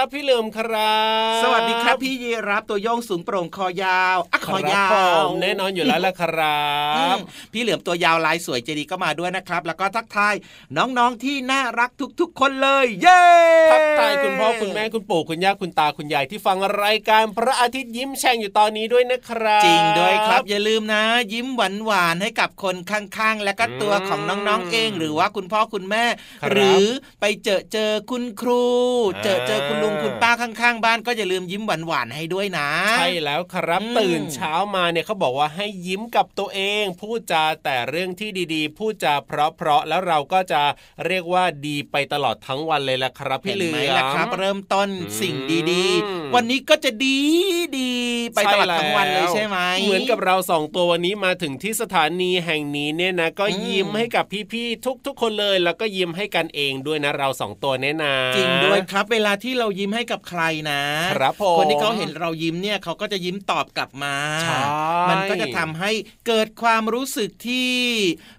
ครับพี่เหลิมครับสวัส ดีครับพี่ยีรับตัวย่องสูงโปร่งคอยาวอะคอยาวแน่นอนอยู่แล้วละครับ พี่เหลือมตัวยาวลายสวยเจดีก็มาด้วยนะครับ แล้วก็ทักทายน้องๆที่น่ารักทุกๆ คนเลย เย้ทักทายคุณพ่อคุณแม่คุณปู่คุณย่าคุณตาคุณยายที่ฟังรายการพระอาทิตย์ยิ้มแฉ่งอยู่ตอนนี้ด้วยนะครับ จริงด้วยครับ อย่าลืมนะ ยิ้มหวานหวานให้กับคนข้างๆ และก็ตัวของน้องๆเอง หรือว่าคุณพ่อคุณแม่ หรือไปเจอเจอคุณครู เจอเจอคุณลุงคุณป้าข้างๆ บ้านก็อย่าลืมยิ้มหวานๆให้ด้วยนะ ใช่แล้วครับตื่นเช้ามาเนี่ยเขาบอกว่าให้ยิ้มกับตัวเองพูดจาแต่เรื่องที่ดีๆ พูดจาเพราะๆแล้วเราก็จะเรียกว่าดีไปตลอดทั้งวันเลยละครับพี่เหลือมละครับ เริ่มต้นสิ่งดีๆ วันนี้ก็จะดีดีไปตลอดทั้งวันเลยใช่ไหมเหมือนกับเราสองตัววันนี้มาถึงที่สถานีแห่งนี้เนี่ยนะ ก็ยิ้มให้กับพี่ๆทุกๆคนเลย แล้วก็ยิ้มให้กันเองด้วยนะเราสองตัวแน่นาจริงด้วยครับ เวลาที่เรายิ้มให้กับใครนะครับผมคนที่เขาเห็นเรายิ้มเนี่ยเขาก็จะยิ้มตอบกลับมา มันก็จะทำให้เกิดความรู้สึกที่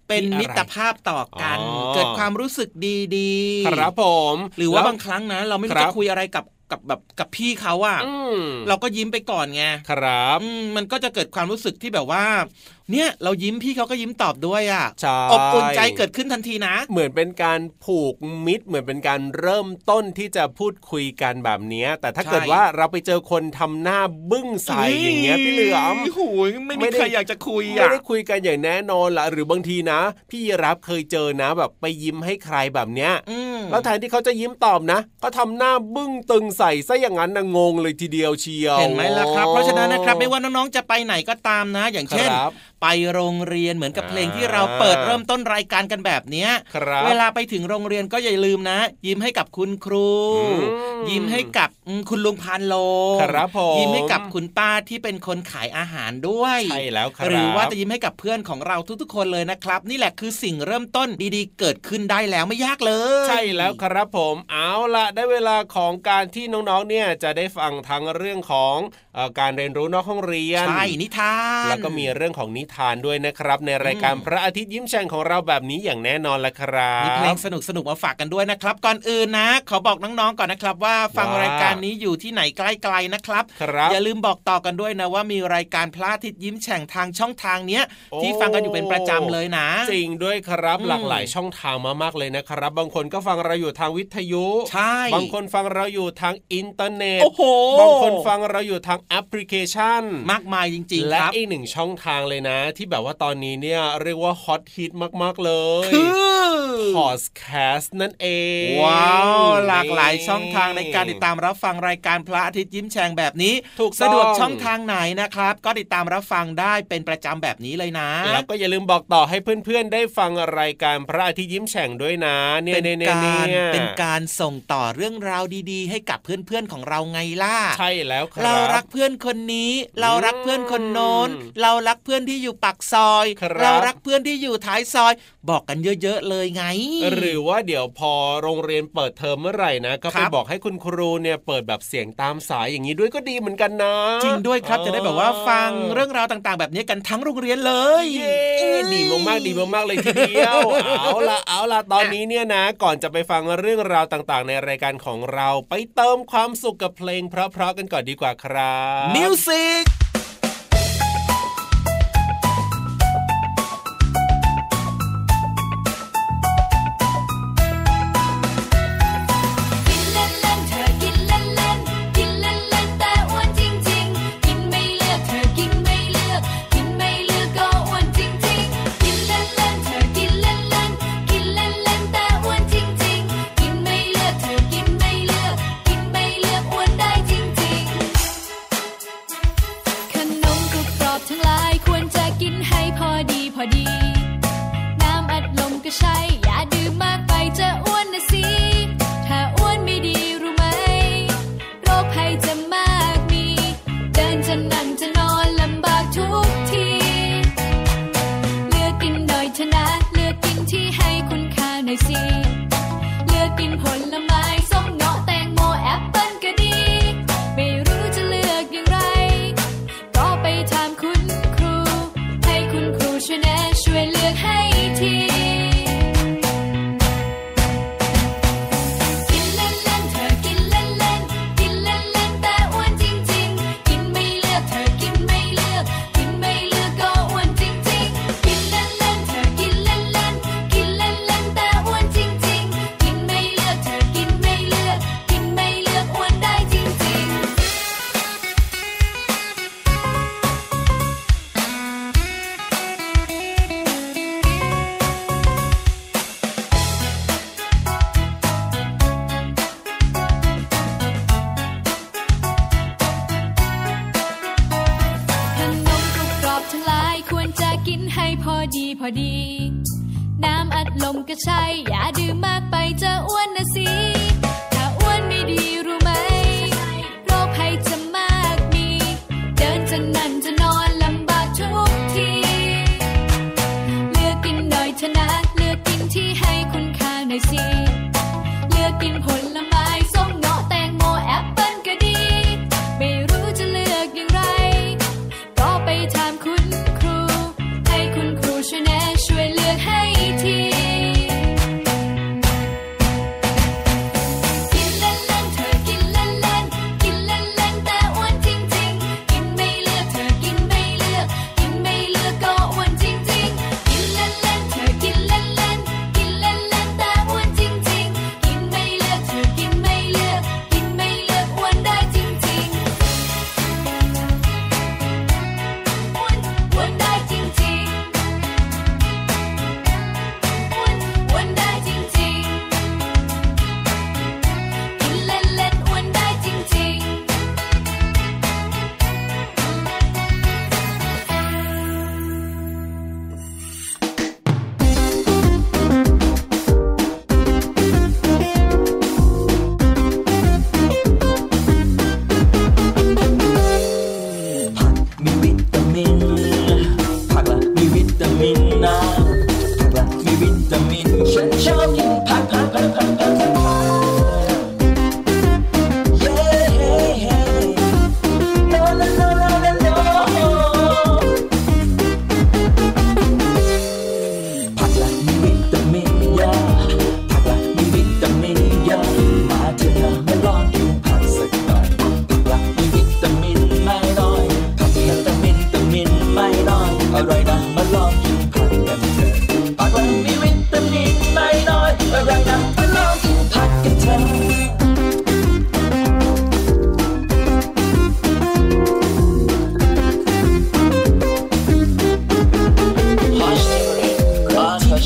เป็นมิตรภาพต่อกัน เกิดความรู้สึกดีๆ ครับผม หรือว่าบางครั้งนะ เราไม่รู้จะคุยอะไรกับกับแบบกับพี่เขาอะเราก็ยิ้มไปก่อนไงครับมันก็จะเกิดความรู้สึกที่แบบว่าเนี่ยเรายิ้มพี่เขาก็ยิ้มตอบด้วยอะอบอุ่นใจเกิดขึ้นทันทีนะ เหมือนเป็นการผูกมิตร เหมือนเป็นการเริ่มต้นที่จะพูดคุยกันแบบนี้แต่ถ้าเกิดว่าเราไปเจอคนทำหน้าบึ้งใส่อย่างเงี้ยพี่เหลือมโอ้ยไม่มีใครอยากจะคุยอะไม่ได้คุยกันอย่างแน่นอนละหรือบางทีนะ พี่รับเคยเจอนะแบบไปยิ้มให้ใครแบบเนี้ยแล้วแทนที่เขาจะยิ้มตอบนะก็ทำหน้าบึ้งตึงใส่ซะอย่างนั้นนะงงเลยทีเดียวเชียวเห็นไหมล่ะครับ เพราะฉะนั้นนะครับไม่ว่าน้องๆจะไปไหนก็ตามนะ อย่างเช่นไปโรงเรียนเหมือนกับเพลงที่เราเปิดเริ่มต้นรายการกันแบบเนี้ยเวลาไปถึงโรงเรียนก็อย่าลืมนะ ยิ้มให้กับคุณครู ยิ้มให้กับคุณลุงพานโลครับผมยิ้มให้กับคุณป้าที่เป็นคนขายอาหารด้วยใช่แล้วครับหรือว่าจะยิ้มให้กับเพื่อนของเราทุกๆ คนเลยนะครับ นี่แหละคือสิ่งเริ่มต้นดีๆ เกิดขึ้นได้แล้วไม่ยากเลย ใช่แล้วครับผมเอาละได้เวลาของการที่น้องๆเนี่ยจะได้ฟังทั้งเรื่องของการเรียนรู้นอกห้องเรียนใช่นิทาน แล้วก็มีเรื่องของนิทานด้วยนะครับ ในรายการพระอาทิตย์ยิ้มแฉ่งของเราแบบนี้อย่างแน่นอนละครับมีเพลงสนุกสนุกมาฝากกันด้วยนะครับ ก่อนอื่นนะ ขอบอกน้องๆก่อนนะครับ ว่าฟังรายการนี้อยู่ที่ไหนใกล้ๆนะครับครับอย่าลืมบอกต่อกันด้วยนะว่ามีรายการพระอาทิตย์ยิ้มแฉ่งทางช่องทางเนี้ยที่ฟังกันอยู่เป็นประจำเลยนะจริงด้วยครับหลากหลายช่องทางมากๆเลยนะครับ บางคนก็ฟังเราอยู่ทางวิทยุใช่บางคนฟังเราอยู่ทางอินเทอร์เน็ตโอ้บางคนฟังเราอยู่ทางแอปพลิเคชัน มากมายจริง ๆ และอีกหนึ่งช่องทางเลยนะ ที่แบบว่าตอนนี้เนี่ยเรียกว่าฮอตฮิตมาก ๆ เลยพอสแคสนั่นเอง ว้าว หลากหลายช่องทางในการติดตามรับฟังรายการพระอาทิตย์ยิ้มแฉ่งแบบนี้ ถูกสะดวกช่องทางไหนนะครับ ก็ติดตามรับฟังได้เป็นประจำแบบนี้เลยนะ แล้วก็อย่าลืมบอกต่อให้เพื่อนๆ ได้ฟังรายการพระอาทิตย์ยิ้มแฉ่งด้วยนะเนี่ยเป็นการเป็นการส่งต่อเรื่องราวดีๆ ให้กับเพื่อนๆของเราไงล่ะใช่แล้วครับเรารักเพื่อนคนนี้ เรารักเพื่อนคนโน้น เรารักเพื่อนที่อยู่ปากซอย เรารักเพื่อนที่อยู่ท้ายซอย บอกกันเยอะ ๆ เลยไง หรือว่าเดี๋ยวพอโรงเรียนเปิดเทอมเมื่อไหร่นะก็ไปบอกให้คุณครูเนี่ยเปิดแบบเสียงตามสายอย่างนี้ด้วยก็ดีเหมือนกันนะ จริงด้วยครับจะได้แบบว่าฟังเรื่องราวต่างๆ แบบนี้กันทั้งโรงเรียนเลย เย้ ดีมากๆดีมากๆเลยทีเดียวเอาละเอาละตอนนี้เนี่ยนะ ก่อนจะไปฟังเรื่องราวต่างๆ ในรายการของเราไปเติมความสุขกับเพลงเพราะๆกันก่อนดีกว่าครับมิวสิก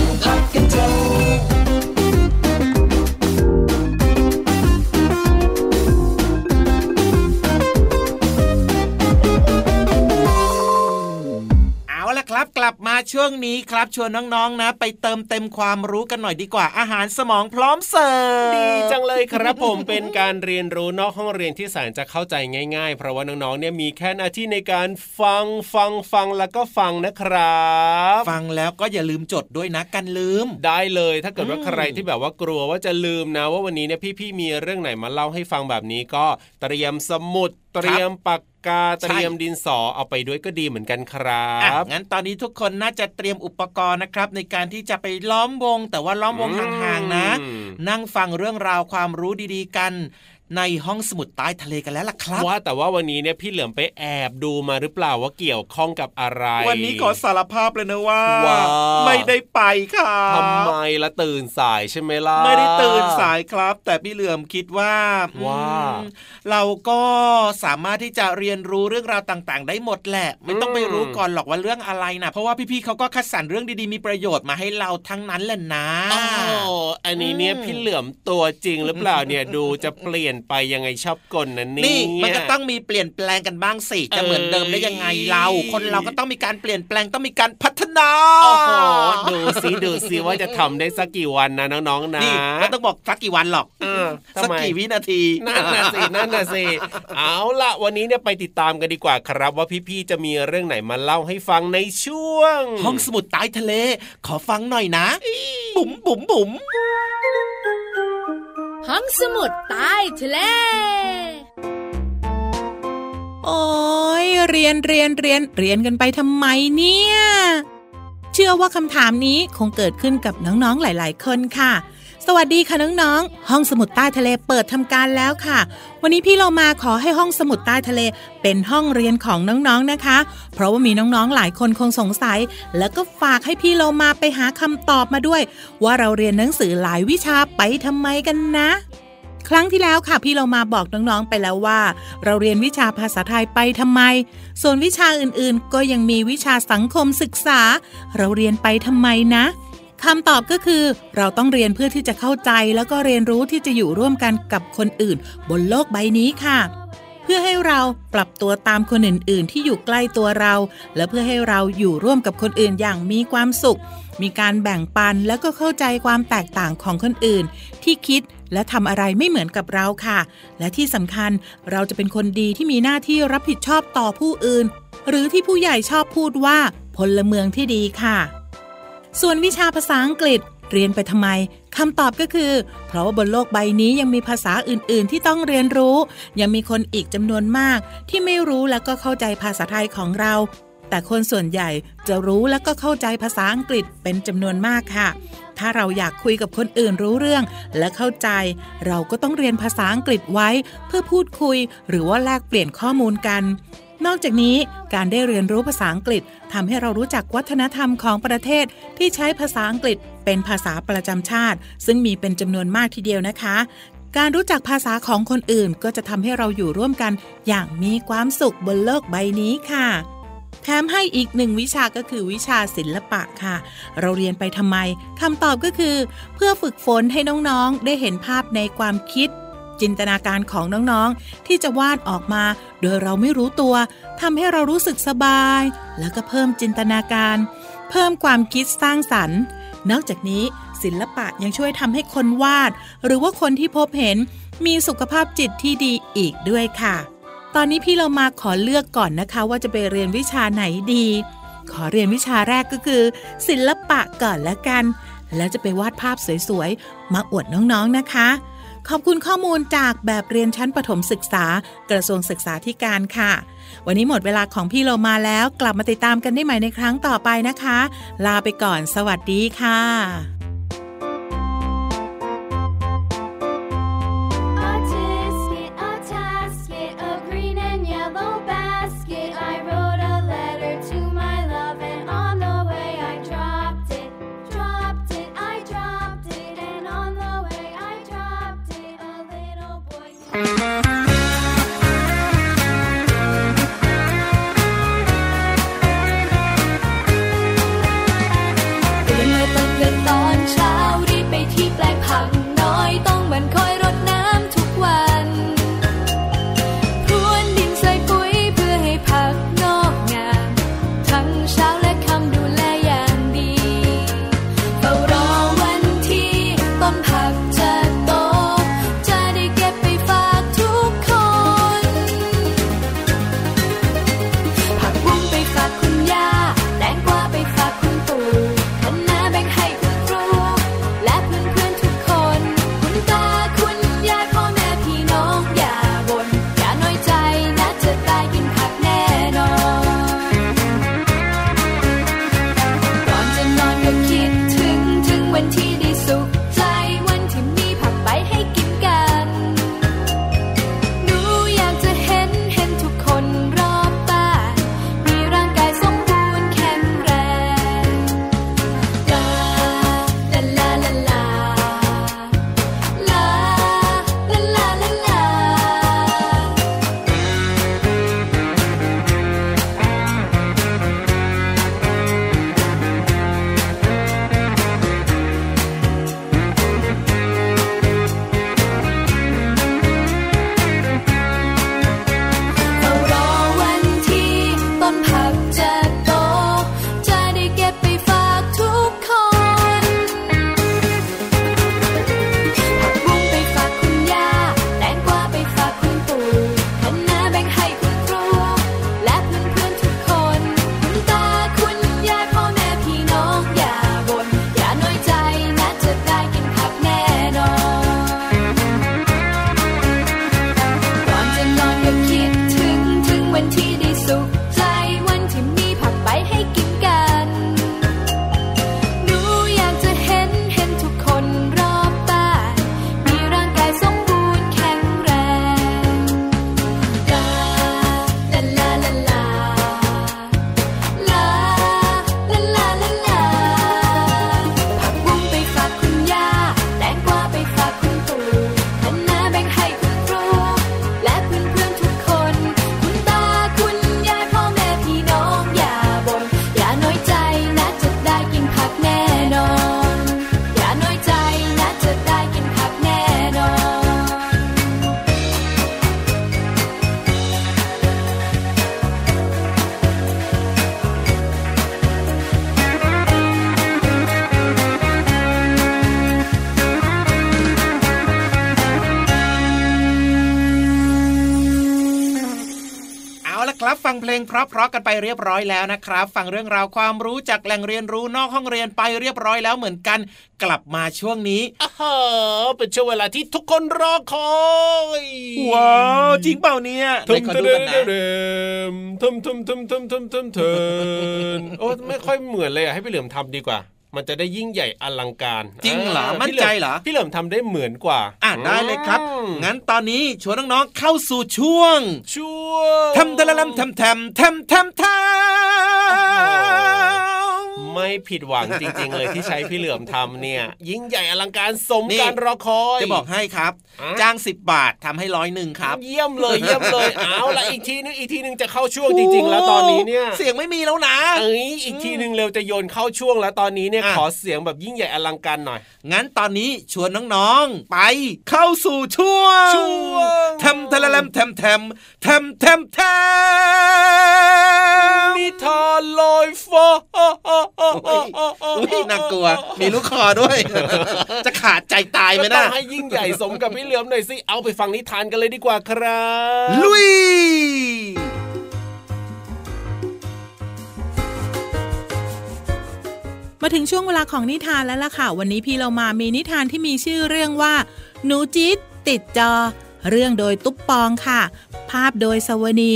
น ช่วงนี้ครับชวนน้องๆนะ ไปเติมเต็มความรู้กันหน่อยดีกว่าอาหารสมองพร้อมเสิร์ฟดีจังเลยครับผมเป็นการเรียนรู้นอกห้องเรียนที่แสนจะเข้าใจง่าย ๆ เพราะว่าน้องๆเนี่ยมีแค่หน้าที่ในการฟังฟังฟังแล้วก็ฟังนะครับ ฟังแล้วก็อย่าลืมจดด้วยนะกันลืม ได้เลยถ้าเกิดว่าอืมใครที่แบบว่ากลัวว่าจะลืมนะ ว่าวันนี้เนี่ยพี่ๆมีเรื่องไหนมาเล่าให้ฟังแบบนี้ก็เตรียมสมุดเตรียมปาก กาเตรียมดินสอเอาไปด้วยก็ดีเหมือนกันครัอะบงั้นตอนนี้ทุกคนน่าจะเตรียมอุปกรณ์นะครับ ในการที่จะไปล้อมวง แต่ว่าล้อมวงอืมห่างๆนะ นั่งฟังเรื่องราวความรู้ดีๆกัน ในห้องสมุดใต้ทะเลกันแล้วล่ะครับว่าแต่ว่าวันนี้เนี่ยพี่เหลือมไปแอบดูมาหรือเปล่าว่าเกี่ยวข้องกับอะไร วันนี้ขอสารภาพเลยนะว่าว่าไม่ได้ไปค่ะทำไมละตื่นสายใช่ไหมล่ะไม่ได้ตื่นสายครับ แต่พี่เหลือมคิดว่าว่าอืมเราก็สามารถที่จะเรียนรู้เรื่องราวต่างๆ ได้หมดแหละ ไม่ต้องไปรู้ก่อนหรอกว่าเรื่องอะไรนะเพราะว่าพี่ๆเขาก็คัดสรรเรื่องดีๆมีประโยชน์มาให้เราทั้งนั้นแหละนะโอ้อันนี้เนี่ยอืมพี่เหลือมตัวจริงหรือเปล่าเนี่ยดูจะเปลี่ยนไปยังไงชอบกลนะเนี่ยนี่มันก็ต้องมีเปลี่ยนแปลงกันบ้างสิจะเอ้ยเหมือนเดิมได้ยังไงเรา คนเราก็ต้องมีการเปลี่ยนแปลงต้องมีการพัฒนาโอ้โหดูสิดูสิว่าจะทำได้สักกี่วันนะน้องๆนะนี่ไม่ต้องบอกสักกี่วันหรอกเออทำสักไมกี่วินาทีนั่นน่ะสินั่นน่ะสิเอาล่ะวันนี้เนี่ยไปติดตามกันดีกว่าครับว่าพี่ๆจะมีเรื่องไหนมาเล่าให้ฟังในช่วง ห้องสมุดใต้ทะเล ขอฟังหน่อยนะ บุ๋มบุ๋มบุ๋ม ห้องสมุดใต้ทะเล โอ้ยเรียนเรียนเรียนเรียนกันไปทำไมเนี่ย เชื่อว่าคำถามนี้คงเกิดขึ้นกับน้องๆหลาย ๆ คนค่ะ สวัสดีค่ะน้องๆ ห้องสมุดใต้ทะเลเปิดทำการแล้วค่ะ วันนี้พี่เรามาขอให้ห้องสมุดใต้ทะเลเป็นห้องเรียนของน้องๆนะคะ เพราะว่ามีน้องๆหลายคนคงสงสัย แล้วก็ฝากให้พี่เรามาไปหาคำตอบมาด้วย ว่าเราเรียนหนังสือหลายวิชาไปทำไมกันนะครั้งที่แล้วค่ะพี่เรามาบอกน้องๆไปแล้วว่า เราเรียนวิชาภาษาไทยไปทำไม ส่วนวิชาอื่นๆ ก็ยังมีวิชาสังคมศึกษา เราเรียนไปทำไมนะ คำตอบก็คือ เราต้องเรียนเพื่อที่จะเข้าใจแล้วก็เรียนรู้ที่จะอยู่ร่วมกันกับคนอื่น บนโลกใบนี้ค่ะ เพื่อให้เราปรับตัวตามคนอื่น ๆ ที่อยู่ใกล้ตัวเรา และเพื่อให้เราอยู่ร่วมกับคนอื่นอย่างมีความสุข มีการแบ่งปันแล้วก็เข้าใจความแตกต่างของคนอื่น ที่คิดและทำอะไรไม่เหมือนกับเราค่ะ และที่สำคัญเราจะเป็นคนดีที่มีหน้าที่รับผิดชอบต่อผู้อื่น หรือที่ผู้ใหญ่ชอบพูดว่าพลเมืองที่ดีค่ะ ส่วนวิชาภาษาอังกฤษเรียนไปทำไมคำตอบก็คือ เพราะว่าบนโลกใบนี้ยังมีภาษาอื่น ๆ ที่ต้องเรียนรู้ ยังมีคนอีกจำนวนมาก ที่ไม่รู้แล้วก็เข้าใจภาษาไทยของเรา แต่คนส่วนใหญ่จะรู้แล้วก็เข้าใจภาษาอังกฤษเป็นจำนวนมากค่ะ ถ้าเราอยากคุยกับคนอื่นรู้เรื่อง และเข้าใจ เราก็ต้องเรียนภาษาอังกฤษไว้ เพื่อพูดคุย หรือว่าแลกเปลี่ยนข้อมูลกัน นอกจากนี้การได้เรียนรู้ภาษาอังกฤษทำให้เรารู้จักวัฒนธรรมของประเทศที่ใช้ภาษาอังกฤษเป็นภาษาประจำชาติ ซึ่งมีเป็นจำนวนมากทีเดียวนะคะ การรู้จักภาษาของคนอื่นก็จะทำให้เราอยู่ร่วมกันอย่างมีความสุขบนโลกใบนี้ค่ะแถมให้อีกหนึ่งวิชาก็คือวิชาศิลปะค่ะ เราเรียนไปทำไมคำตอบก็คือ เพื่อฝึกฝนให้น้องๆ ได้เห็นภาพในความคิด จินตนาการของน้องๆ ที่จะวาดออกมา โดยเราไม่รู้ตัวทำให้เรารู้สึกสบาย แล้วก็เพิ่มจินตนาการ เพิ่มความคิดสร้างสรรค์ นอกจากนี้ศิลปะยังช่วยทำให้คนวาด หรือว่าคนที่พบเห็นมีสุขภาพจิตที่ดีอีกด้วยค่ะ ตอนนี้พี่เรามาขอเลือกก่อนนะคะว่าจะไปเรียนวิชาไหนดี ขอเรียนวิชาแรกก็คือ ศิลปะก่อนละกัน แล้วจะไปวาดภาพสวยๆ มาอวดน้องๆนะคะ ขอบคุณข้อมูลจากแบบเรียนชั้นประถมศึกษา กระทรวงศึกษาธิการค่ะ วันนี้หมดเวลาของพี่โลมาแล้วกลับมาติดตามกันได้ใหม่ในครั้งต่อไปนะคะ ลาไปก่อน สวัสดีค่ะ รับฟังเพลงเพราะๆกันไปเรียบร้อยแล้วนะครับ ฟังเรื่องราวความรู้จากแหล่งเรียนรู้นอกห้องเรียนไปเรียบร้อยแล้วเหมือนกัน กลับมาช่วงนี้อเป็นช่วงเวลาที่ทุกคนรอคอยว้าวจริงเปล่าเนี่ยทุ่มทุ่มทุ่มทุ่มทุ่มทุ่มทุ่มทุ่มทุ่มโอ้ไม่ค่อยเหมือนเลยอะให้พี่เหลือมทำดีกว่า มันจะได้ยิ่งใหญ่อลังการ จริงเหรอมั่นใจเหรอพี่เหลิมทำได้เหมือนกว่า อะได้เลยครับ งั้นตอนนี้ชวนน้องๆเข้าสู่ช่วง ช่วงทำทะลำทำทำทำทำทำ ไม่ผิดหวังจริง ๆ เลยที่ใช้พี่เหลือมทำเนี่ย ยิ่งใหญ่อลังการสมการรอคอยจะบอกให้ครับ จ้างสิบบาททำให้ร้อยหนึ่งครับ เยี่ยมเลยเยี่ยมเลยเอาละอีกทีนึงอีกทีนึงจะเข้าช่วงจริง ๆ แล้วตอนนี้เนี่ย เสียงไม่มีแล้วนะเอ้ยอีกทีนึงเร็วจะโยนเข้าช่วงแล้วตอนนี้เนี่ยขอเสียงแบบยิ่งใหญ่อลังการหน่อย งั้นตอนนี้ชวนน้องๆไปเข้าสู่ช่วงช่วงทำทะเลมทำทำทำทำทำ นิทานลอยฟ้าอุ้ยน่ากลัว มีลูกคอด้วย จะขาดใจตายไหมนะให้ยิ่งใหญ่สมกับพี่เหลือมหน่อยสิ เอาไปฟังนิทานกันเลยดีกว่าครับ ลุย มาถึงช่วงเวลาของนิทานแล้วล่ะค่ะ วันนี้พี่เรามามีนิทานที่มีชื่อเรื่องว่า หนูจี๊ดติดจอ เรื่องโดยตุ๊บปองค่ะ ภาพโดยสวนี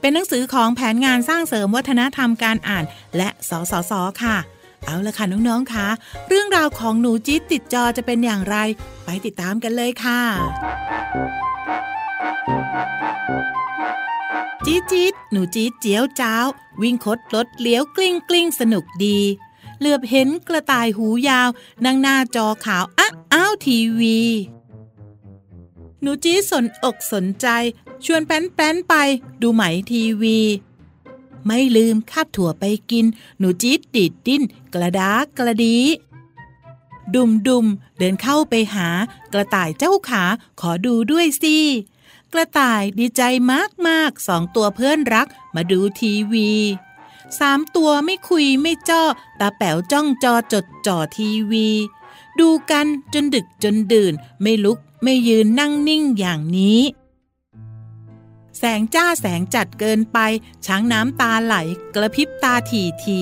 เป็นหนังสือของแผนงานสร้างเสริมวัฒนธรรมการอ่าน และสสสค่ะ เอาละค่ะน้องๆค่ะเรื่องราวของหนูจี๊ดติดจอจะเป็นอย่างไร ไปติดตามกันเลยค่ะจี๊ดจี๊ดหนูจี๊ดเจียวจ้าว วิ่งคดรถเลี้ยวกลิ้งกลิ้งสนุกดี เหลือบเห็นกระต่ายหูยาว นั่งหน้าจอขาวอ้าอ้าวทีวี หนูจี้สนอกสนใจ ชวนแป้นแป้นไป ดูไหมทีวี ไม่ลืมคาบถั่วไปกิน หนูจี๊ดดิดดิ้น กระดากระดี ดุมดุมเดินเข้าไปหา กระต่ายเจ้าขาขอดูด้วยสิกระต่ายดีใจมากมากสองตัวเพื่อนรักมาดูทีวีสามตัวไม่คุยไม่จ้อตาแป๋วจ้องจอจดจ่อทีวี ดูกันจนดึกจนดื่น ไม่ลุกไม่ยืนนั่งนิ่งอย่างนี้ แสงจ้าแสงจัดเกินไป ช้างน้ำตาไหล กระพริบตาทีที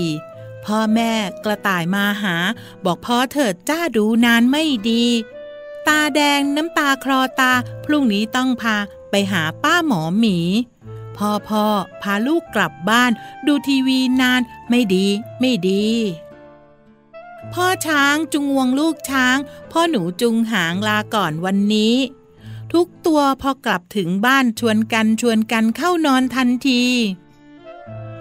พ่อแม่กระต่ายมาหา บอกพ่อเถิดจ้าดูนานไม่ดี ตาแดงน้ำตาคลอตา พรุ่งนี้ต้องพาไปหาป้าหมอหมี พ่อพ่อพาลูกกลับบ้าน ดูทีวีนานไม่ดี ไม่ดี พ่อช้างจุงวงลูกช้าง พ่อหนูจุงหางลาก่อนวันนี้ ทุกตัวพอกลับถึงบ้านชวนกันชวนกันเข้านอนทันที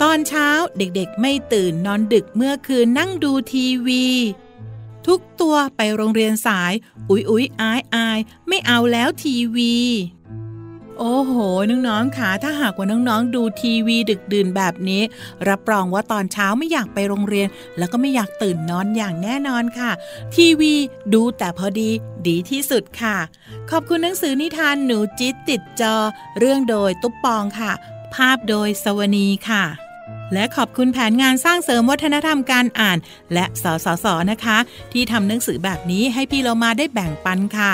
ตอนเช้าเด็กๆไม่ตื่นนอนดึกเมื่อคืนนั่งดูทีวี ทุกตัวไปโรงเรียนสาย อุ๊ยอุ๊ยอายอายไม่เอาแล้วทีวี โอ้โห น้องๆค่ะถ้าหากว่าน้องๆ ดูทีวีดึกดื่นแบบนี้ รับรองว่าตอนเช้าไม่อยากไปโรงเรียน แล้วก็ไม่อยากตื่นนอนอย่างแน่นอนค่ะ ทีวีดูแต่พอดีดีที่สุดค่ะ ขอบคุณหนังสือนิทานหนูจิตติดจอ เรื่องโดยตุ๊ปปองค่ะ ภาพโดยสวนีค่ะและขอบคุณแผนงานสร้างเสริมวัฒนธรรมการอ่าน และสสสนะคะ ที่ทำหนังสือแบบนี้ให้พี่เรามาได้แบ่งปันค่ะ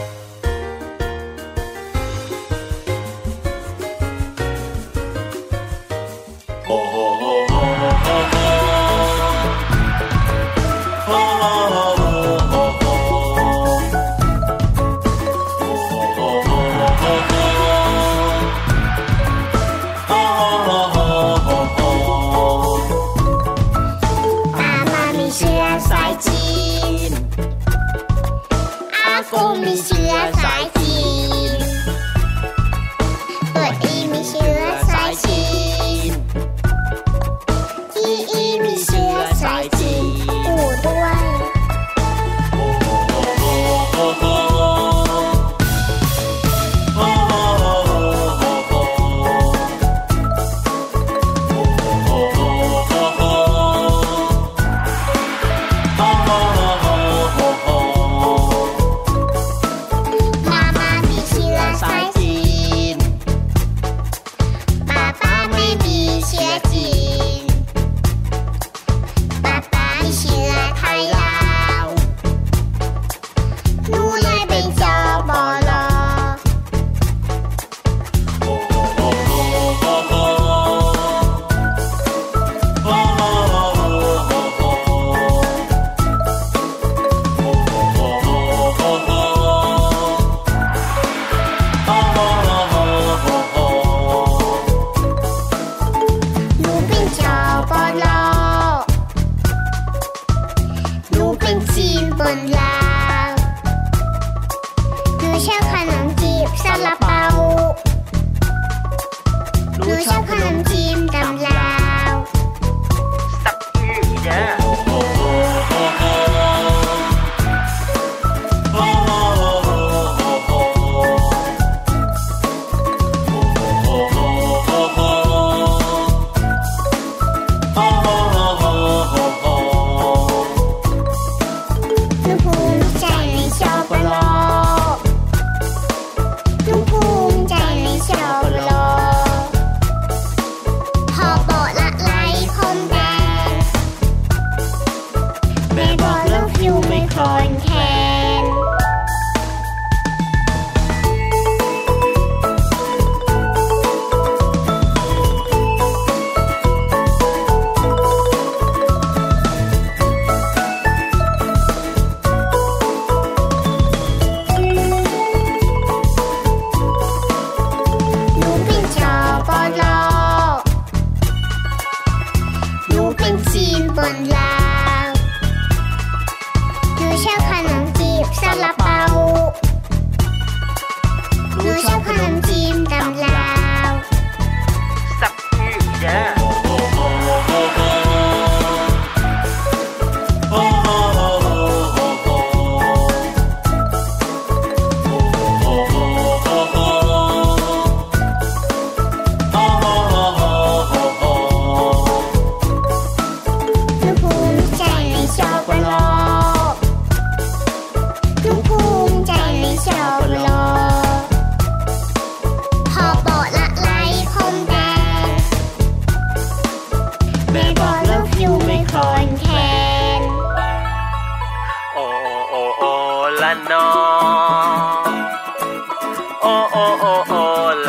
โอโอโอ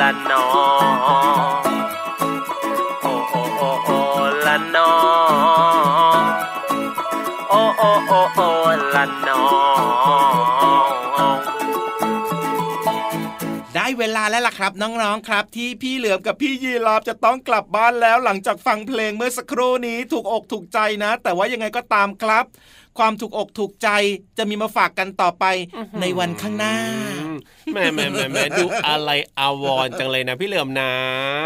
ละนอโอโอโอโอละนอโอโอโอโอละนอได้เวลาแล้วล่ะครับน้องๆครับ ที่พี่เหลือมกับพี่ยีราฟจะต้องกลับบ้านแล้วหลังจากฟังเพลงเมื่อสักครู่นี้ถูกอกถูกใจนะ แต่ว่ายังไงก็ตามครับ ความถูกอกถูกใจจะมีมาฝากกันต่อไปในวันข้างหน้าแหม่แหม่แหม่แหม่ดูอะไรอาวรณ์จังเลยนะพี่เหลือมนะ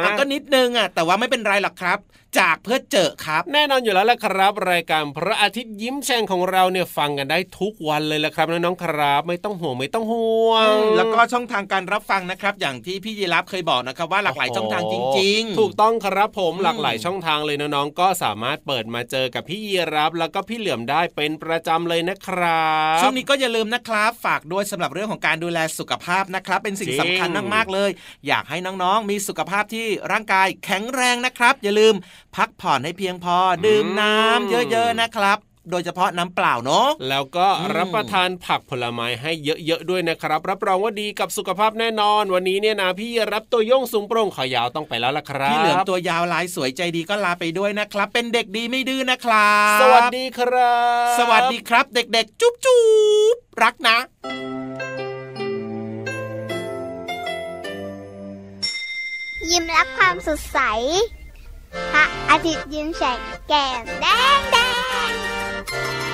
อะก็นิดนึงอะแต่ว่าไม่เป็นไรหรอกครับ จากเพื่อเจอครับ แน่นอนอยู่แล้วละครับ รายการพระอาทิตย์ยิ้มแฉ่งของเราเนี่ยฟังกันได้ทุกวันเลยละครับน้องๆครับ ไม่ต้องห่วงไม่ต้องห่วง แล้วก็ช่องทางการรับฟังนะครับ อย่างที่พี่ยีรับเคยบอกนะครับว่าหลากหลายช่องทางจริง ๆ ถูกต้องครับผมอืมหลากหลายช่องทางเลยน้องๆก็สามารถเปิดมาเจอกับพี่ยีรับแล้วก็พี่เหลือมได้เป็นประจำเลยนะครับช่วงนี้ก็อย่าลืมนะครับ ฝากด้วยสำหรับเรื่องของการดูแลสุขภาพนะครับ เป็นสิ่งงสำคัญมากๆเลย อยากให้น้องๆ มีสุขภาพที่ร่างกายแข็งแรงนะครับ อย่าลืมพักผ่อนให้เพียงพอดื่มน้ำเยอะๆนะครับ โดยเฉพาะน้ำเปล่าเนาะแล้วก็อืมรับประทานผักผลไม้ให้เยอะๆด้วยนะครับ รับรองว่าดีกับสุขภาพแน่นอน วันนี้เนี่ยนะพี่รับตัวโยงสูงโปร่งขอยาวต้องไปแล้วล่ะครับพี่เหลือมตัวยาวลายสวยใจดีก็ลาไปด้วยนะครับ เป็นเด็กดีไม่ดื้อนะครับ สวัสดีครับ สวัสดีครับ เด็กๆ จุ๊บจุ๊บรักนะยิ้มรับความสดใส พระอาทิตย์ยิ้มแฉกแก้มแดง Thank you.